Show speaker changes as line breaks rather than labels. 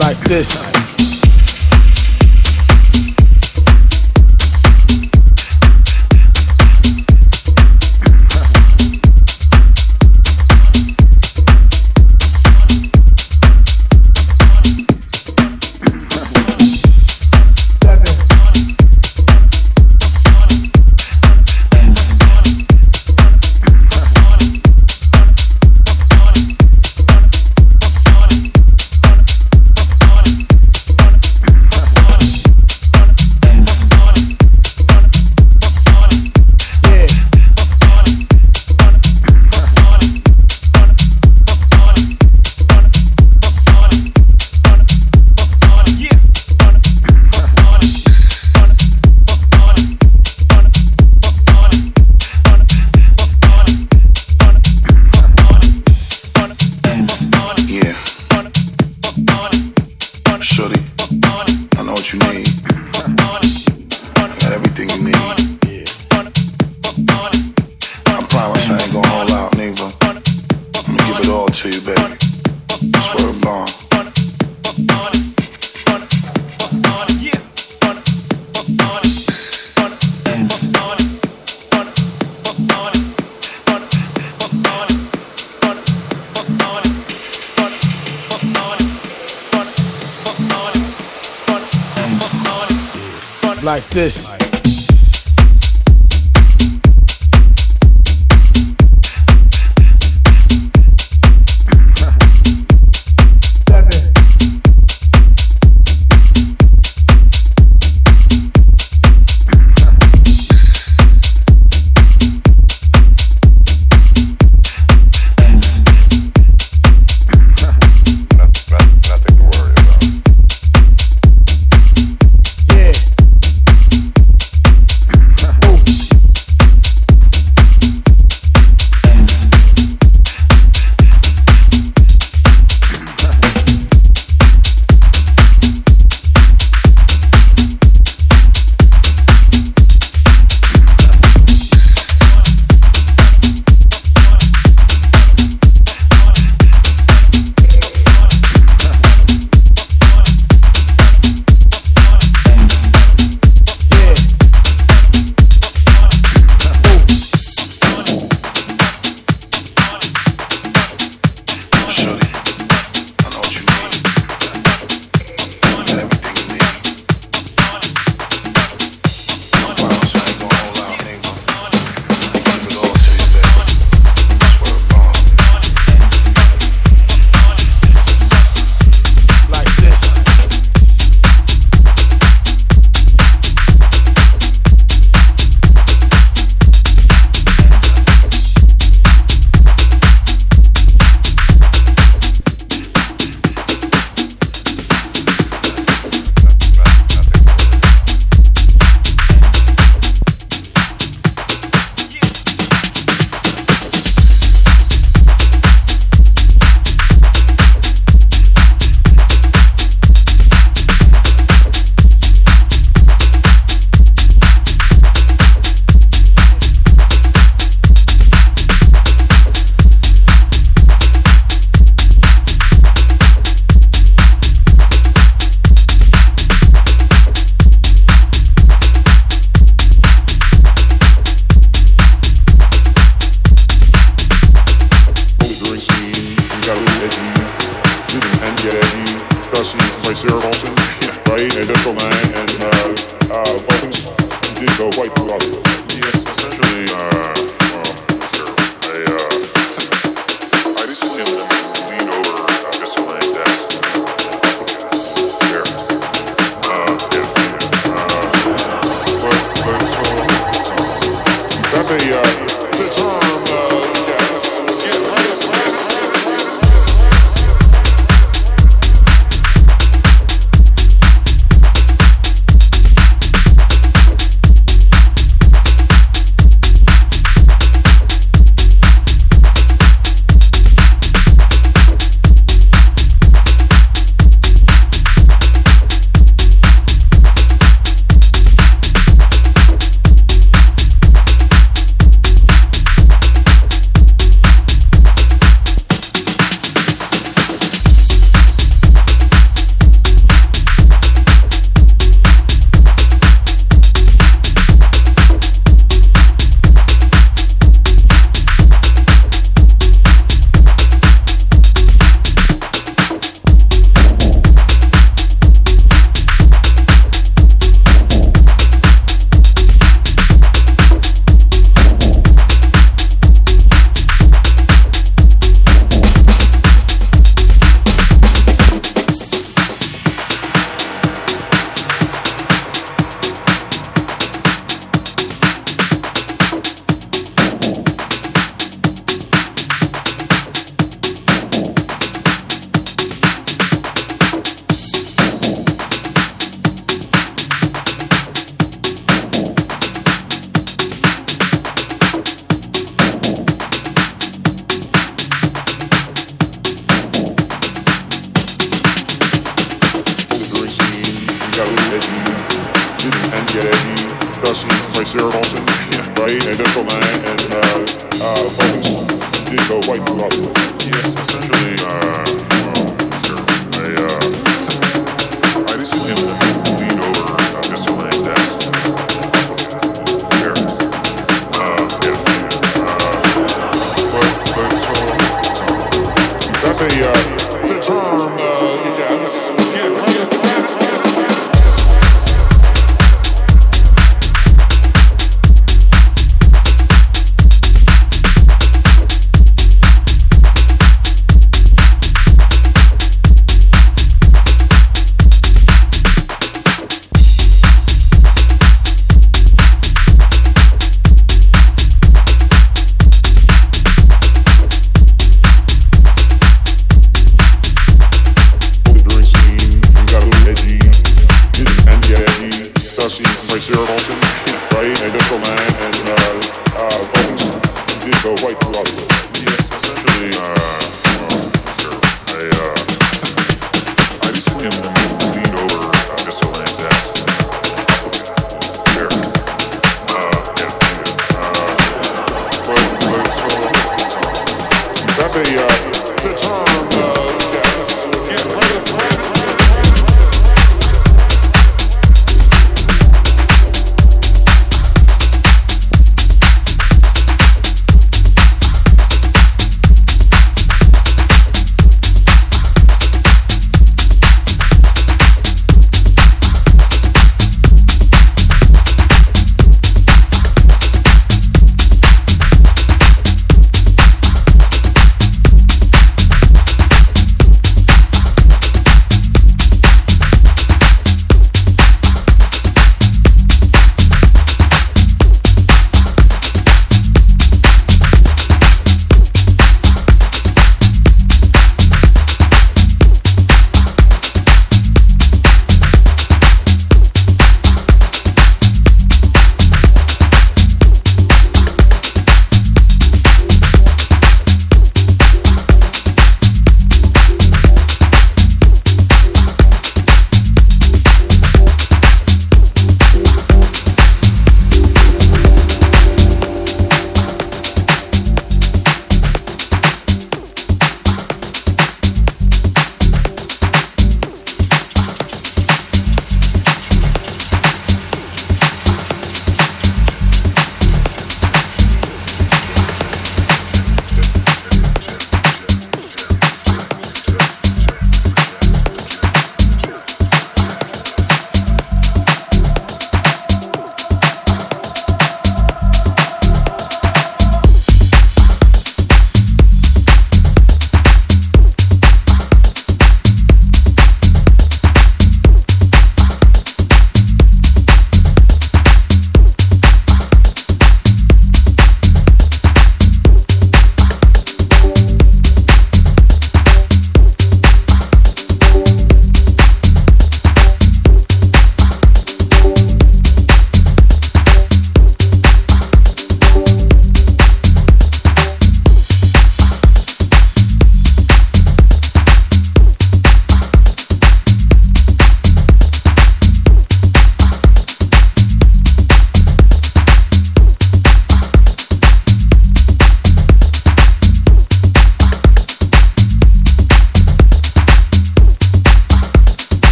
Like this.